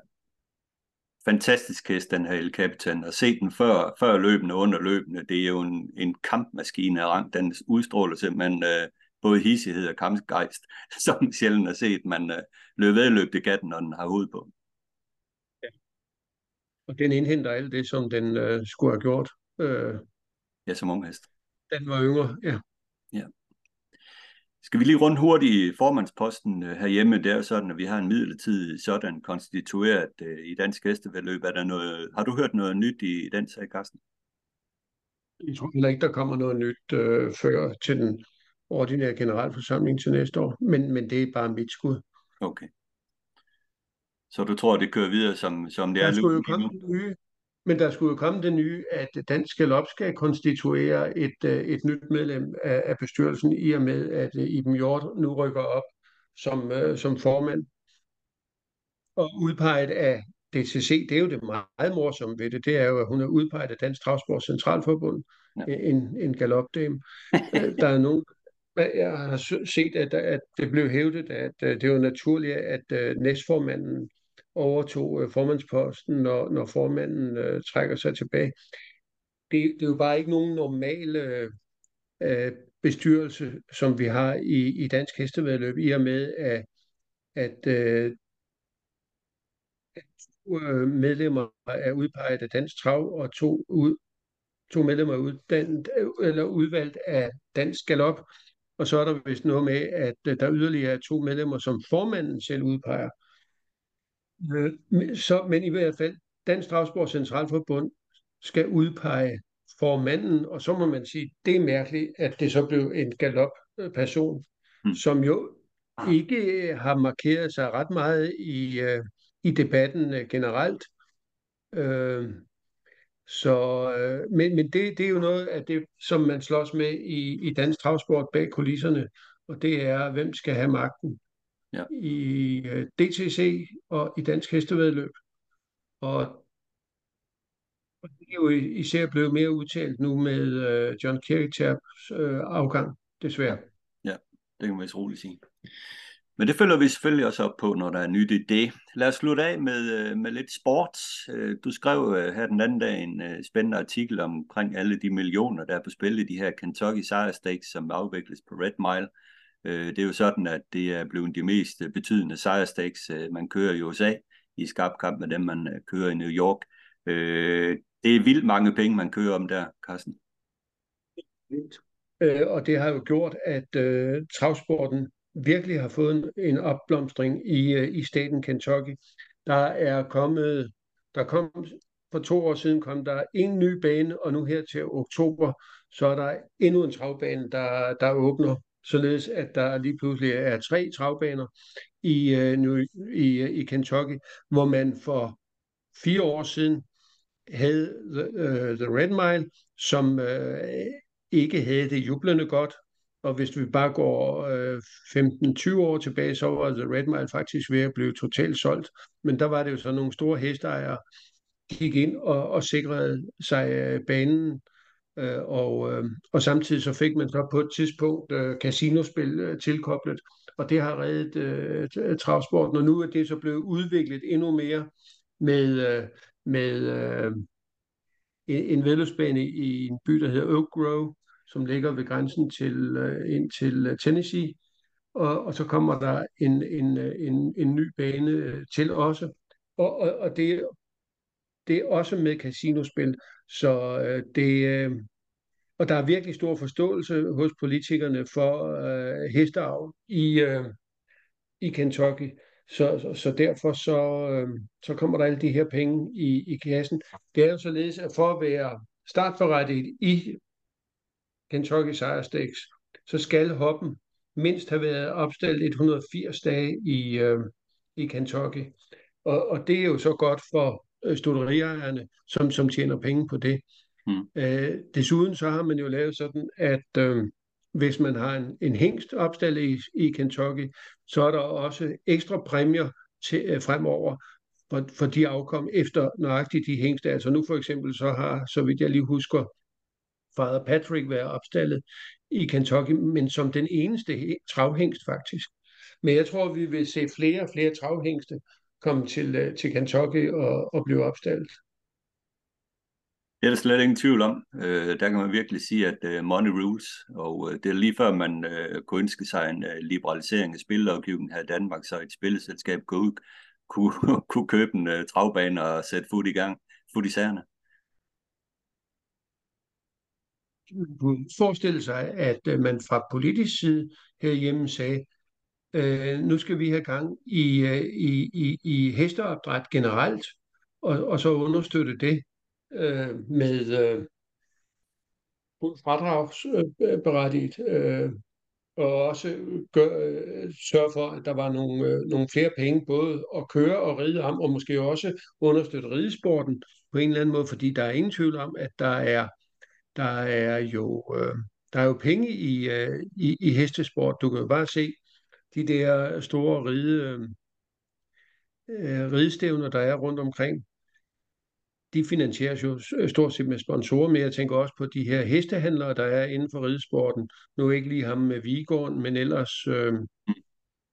Fantastisk hest, den her El Capitan. At se den før, før løbende og under løbende, det er jo en, en kampmaskine af rang. Den udstråler simpelthen øh, både hissighed og kampgejst, som sjældent har set. Man øh, løb vedløb det gatten, når den har hoved på. Ja. Og den indhenter alt det, som den øh, skulle have gjort. Øh, ja, som ung hest. Den var yngre, ja. Ja. Skal vi lige rundt hurtigt formandsposten øh, herhjemme? Det er jo sådan, at vi har en midlertidig sådan konstitueret øh, i dansk hestevedløb. Er der noget, har du hørt noget nyt i den sag, Carsten? Jeg tror heller ikke, der kommer noget nyt øh, før til den ordinære generalforsamling til næste år, men, men det er bare mit skud. Okay. Så du tror, det kører videre, som, som det der er skulle jo komme nye, Men der skulle jo komme det nye, at Dansk Galop skal konstituere et, øh, et nyt medlem af, af bestyrelsen, i og med, at øh, Iben Hjort nu rykker op som, øh, som formand. Og udpeget af DCC, det er jo det meget morsomme ved det, det er jo, at hun er udpeget af Dansk Travsport Centralforbund, ja. en, en galopdame. der er nogen, jeg har set, at, at det blev hævdet, at øh, det var naturligt, at øh, næstformanden overtog øh, formandsposten, når, når formanden uh, trækker sig tilbage. Det, det er jo bare ikke nogen normal uh, bestyrelse, som vi har i, i dansk hestevedløb, i og med, at, at uh, medlemmer er udpeget af Dansk Trav, og to, ud, to medlemmer er uddannet, eller udvalgt af Dansk Galop, og så er der vist noget med, at øh, der yderligere er to medlemmer, som formanden selv udpeger. Øh, så, men i hvert fald, Dansk Strafsport Centralforbund skal udpege formanden, og så må man sige, det er mærkeligt, at det så blev en galop-person, mm. som jo ikke har markeret sig ret meget i, i debatten generelt. Så, øh, men men det, det er jo noget af det, som man slås med i, i dansk travsport bag kulisserne, og det er, hvem skal have magten ja. i øh, DTC og i dansk hestevedløb. Og, og det er jo især blevet mere udtalt nu med øh, John Kirkechaps øh, afgang, desværre. Ja, ja det kan man vist roligt sige. Men det følger vi selvfølgelig også op på, når der er nyt i det. Lad os slutte af med, øh, med lidt sport. Øh, du skrev øh, her den anden dag en spændende artikel omkring alle de millioner, der er på spil i de her Kentucky Sire Stakes, som afvikles på Red Mile. Det er jo sådan, at det er blevet de mest betydende Sire Stakes, man kører i USA, i skarp kamp med dem, man kører i New York. Det er vildt mange penge, man kører om der, Carsten. Og det har jo gjort, at øh, travsporten virkelig har fået en, opblomstring i, øh, i staten Kentucky. Der er kommet, der kom for to år siden kom der en ny bane, og nu her til oktober, så er der endnu en travbane, der, der åbner, således at der lige pludselig er tre travbaner i, øh, nu, i, øh, i Kentucky, hvor man for fire år siden havde The, uh, the Red Mile, som uh, ikke havde det jublende godt, og hvis vi bare går øh, 15-20 år tilbage, så var The Red Mile faktisk ved at blive totalt solgt. Men der var det jo så nogle store hesteejere, gik ind og, og sikrede sig øh, banen. Øh, og, øh, og samtidig så fik man så på et tidspunkt øh, casinospil øh, tilkoblet. Og det har reddet øh, travsporten. Og nu er det så blevet udviklet endnu mere med, øh, med øh, en vedløbsbane i en by, der hedder Oak Grove, som ligger ved grænsen til øh, ind til øh, Tennessee, og, og så kommer der en, en, øh, en, en ny bane til også, og, og, og det, det er også med casinospil, så det og der er virkelig stor forståelse hos politikerne for øh, hesteavl i, øh, i Kentucky. Så, så, så derfor så, øh, så kommer der alle de her penge i, i kassen. Det er jo således, at for at være startforrettet i Kentucky Sire Stakes, så skal hoppen mindst have været opstillet 180 dage i, øh, i Kentucky. Og, og det er jo så godt for øh, studeriejerne, som, som tjener penge på det. Mm. Øh, desuden så har man jo lavet sådan, at øh, hvis man har en, en hængst opstillet i, i Kentucky, så er der også ekstra præmier til øh, fremover for, for de afkom efter nøjagtigt de hængste. Altså nu for eksempel så har, så vidt jeg lige husker, Father Patrick være opstallet i Kentucky, men som den eneste travhængst faktisk. Men jeg tror, vi vil se flere og flere travhængste komme til, øh, til Kentucky og, og blive opstillet. Det er der slet ingen tvivl om. Øh, der kan man virkelig sige, at uh, money rules, og uh, det er lige før man uh, kunne ønske sig en uh, liberalisering af spillelovgivningen her i Danmark, så et spilleselskab kunne, ud, kunne, kunne købe en uh, travbane og sætte fod i gang, fod i sagerne. kunne forestille sig, at øh, man fra politisk side herhjemme sagde, øh, nu skal vi have gang i, øh, i, i, i hesteopdræt generelt, og, og så understøtte det øh, med øh, fradragsberettigt, øh, og også gør, øh, sørge for, at der var nogle, øh, nogle flere penge, både at køre og ride om, og måske også understøtte ridesporten på en eller anden måde, fordi der er ingen tvivl om, at der er der er jo, øh, der er jo penge i, øh, i, i hestesport. Du kan jo bare se de der store ride, øh, øh ridestævner, der er rundt omkring. De finansieres jo øh, stort set med sponsorer, men jeg tænker også på de her hestehandlere, der er inden for ridesporten. Nu ikke lige ham med Vigården, men ellers øh,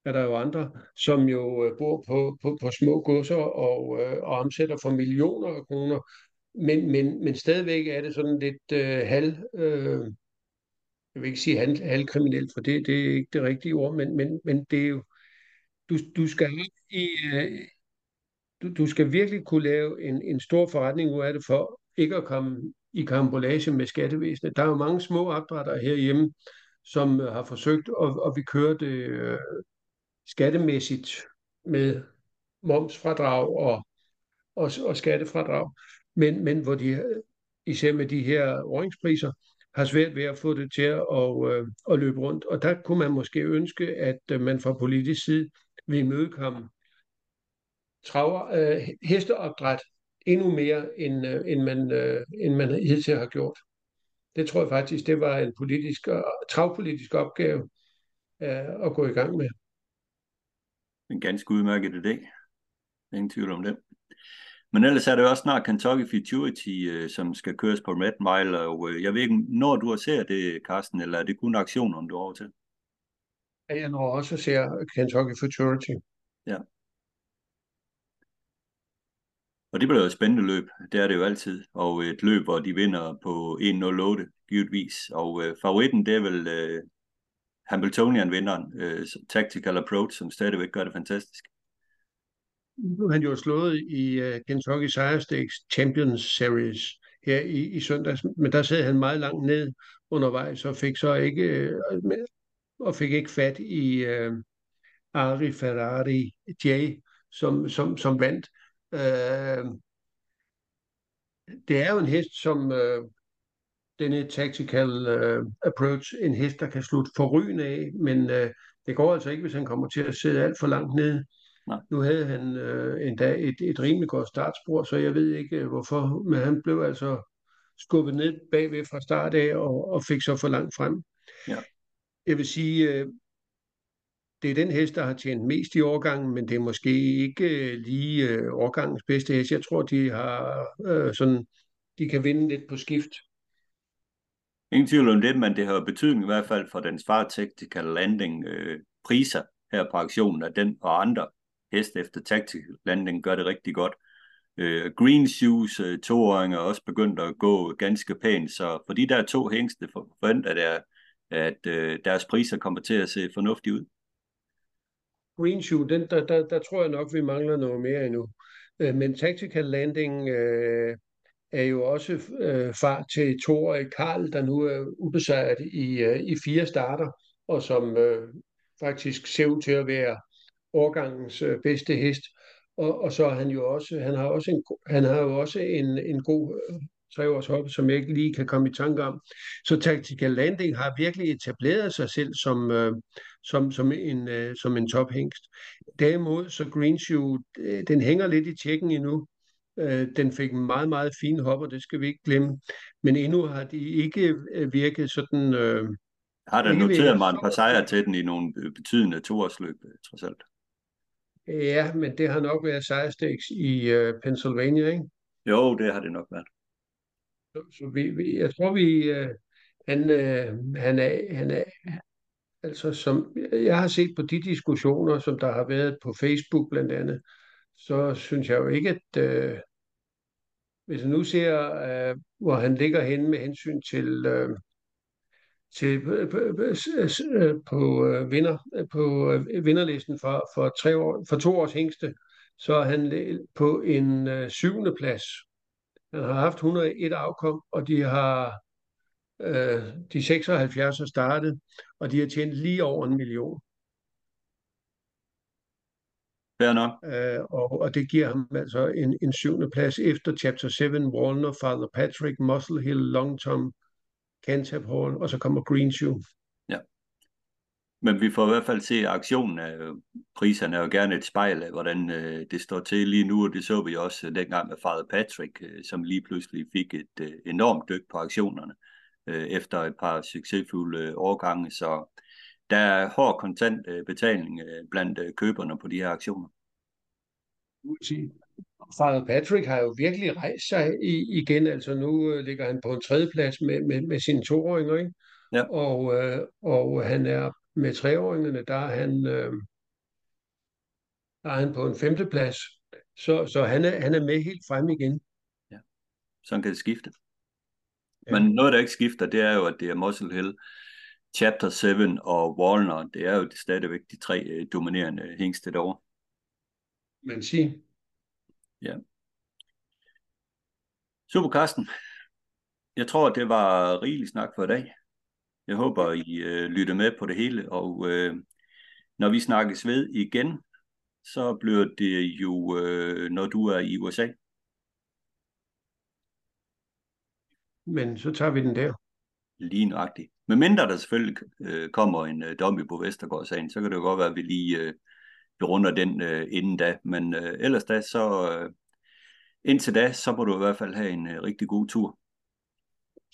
er der jo andre, som jo øh, bor på, på, på små godser og, øh, og omsætter for millioner af kroner men, men, men stadigvæk er det sådan lidt øh, halv, øh, jeg vil ikke sige halv, halvkriminelt, for det, det er ikke det rigtige ord, men, men, men det er jo, du, du skal i, øh, du, du skal virkelig kunne lave en, en stor forretning ud af det, for ikke at komme i kambolage med skattevæsenet. Der er jo mange små opdrættere herhjemme, som øh, har forsøgt, og, og vi kører det øh, skattemæssigt med momsfradrag og, og, og skattefradrag men, men hvor de især med de her åringspriser har svært ved at få det til at, og, øh, at løbe rundt. Og der kunne man måske ønske, at øh, man fra politisk side vil imødekomme traver, øh, hesteopdræt endnu mere, end, øh, end, man, øh, end man hidtil har gjort. Det tror jeg faktisk, det var en politisk, øh, travpolitisk opgave øh, at gå i gang med. En ganske udmærket idé. Ingen tvivl om det. Men ellers er det også snart Kentucky Futurity, øh, som skal køres på Red Mile, og øh, jeg ved ikke, når du har set det, Carsten, eller er det kun aktionen, du er over til? Ja, jeg når også ser Kentucky Futurity. Ja. Og det bliver et spændende løb, det er det jo altid, og et løb, hvor de vinder på 1.08, givetvis, og øh, favoritten, det er vel øh, Hamiltonian-vinderen, øh, Tactical Approach, som stadigvæk gør det fantastisk. Nu han jo slået i uh, Kentucky Sire Stakes Champions Series her i, i søndags, men der sad han meget langt ned undervejs og fik så ikke uh, og fik ikke fat i uh, Ari Ferrari J, som, som, som vandt. Uh, det er jo en hest, som uh, denne tactical uh, approach, en hest, der kan slutte forrygende af, men uh, det går altså ikke, hvis han kommer til at sidde alt for langt ned. Nej. Nu havde han øh, endda et, et rimelig godt startspor, så jeg ved ikke øh, hvorfor, men han blev altså skubbet ned bagved fra start af og, og fik så for langt frem. Ja. Jeg vil sige, øh, det er den hest, der har tjent mest i årgangen, men det er måske ikke øh, lige øh, årgangens bedste hest. Jeg tror, de har øh, sådan, de kan vinde lidt på skift. Ingen tvivl om det, men det har betydning i hvert fald for den far tactical landing øh, priser her på aktionen, at den og andre hest efter tactical landing gør det rigtig godt. Øh, Green Shoes øh, toåring er også begyndt at gå ganske pænt, så for de der to hængste forventer der, at øh, deres priser kommer til at se fornuftige ud. Green Shoe, den, der, der, der tror jeg nok, vi mangler noget mere endnu. Øh, men Tactical Landing øh, er jo også øh, far til toårig Karl, der nu er ubesejret i, øh, i fire starter, og som øh, faktisk ser ud til at være årgangens øh, bedste hest. Og, og så er han jo også, han har også en, han har jo også en, en god øh, treårs hop, som jeg ikke lige kan komme i tanke om. Så Tactical Landing har virkelig etableret sig selv som, øh, som, som en, øh, som en tophængst. Derimod så Green Shoe, øh, den hænger lidt i tjekken endnu. Øh, den fik en meget, meget fin hopper, det skal vi ikke glemme. Men endnu har de ikke øh, virket sådan... Øh, har der noteret mig en par sejre til den i nogle betydende toårsløb, trods alt? Ja, men det har nok været sejrstæks i uh, Pennsylvania, ikke? Jo, det har det nok været. Så, så vi, vi, jeg tror, vi, uh, han, uh, han, er, han, er, altså som jeg har set på de diskussioner, som der har været på Facebook blandt andet, så synes jeg jo ikke, at øh, hvis jeg nu ser, øh, hvor han ligger henne med hensyn til, øh, til på vinder på vinderlisten for, for, tre år, for to års hængste, så er han på en øh, syvende plads. Han har haft 101 afkom, og de har øh, de 76 har startet, og de har tjent lige over en million. Fair nok. Øh, og, og det giver ham altså en, en syvende plads efter Chapter 7, Walner, Father Patrick, Muscle Hill, Long Tom, Cantab Hall, og så kommer Green Shoe. Ja. Men vi får i hvert fald se aktionen af priserne er jo gerne et spejl af, hvordan øh, det står til lige nu, og det så vi også dengang med Father Patrick, øh, som lige pludselig fik et øh, enormt dyk på aktionerne øh, efter et par succesfulde øh, årgange, så der er hård kontant øh, betaling øh, blandt øh, køberne på de her aktioner. Father Patrick har jo virkelig rejst sig i, igen, altså nu øh, ligger han på en tredjeplads med, med, med sine toåringer, ikke? Ja. Og, øh, og han er med treåringerne, der er han, øh, der er han på en femteplads. Så, så han, er, han er med helt frem igen. Ja, sådan kan det skifte. Ja. Men noget, der ikke skifter, det er jo, at det er Muscle Hill, Chapter 7 og Walnut. Det er jo stadigvæk de tre øh, dominerende hængste derovre. Man siger. Ja. Super, Carsten. Jeg tror, det var rigelig snak for i dag. Jeg håber, I øh, lytter med på det hele, og øh, når vi snakkes ved igen, så bliver det jo, øh, når du er i USA. Men så tager vi den der. Lige nøjagtigt. Men mindre der selvfølgelig øh, kommer en øh, dom i på Vestergaard-sagen, så kan det jo godt være, at vi lige øh, berunder den øh, inden da. Men øh, ellers da, så øh, indtil da, så må du i hvert fald have en øh, rigtig god tur.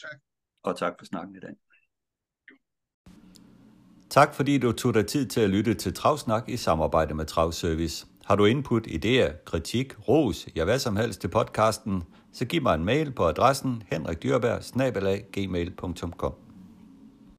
Tak. Og tak for snakken i dag. Tak fordi du tog dig tid til at lytte til Travsnak i samarbejde med Travservice. Har du input, idéer, kritik, ros, ja hvad som helst til podcasten, så giv mig en mail på adressen henrikdyrberg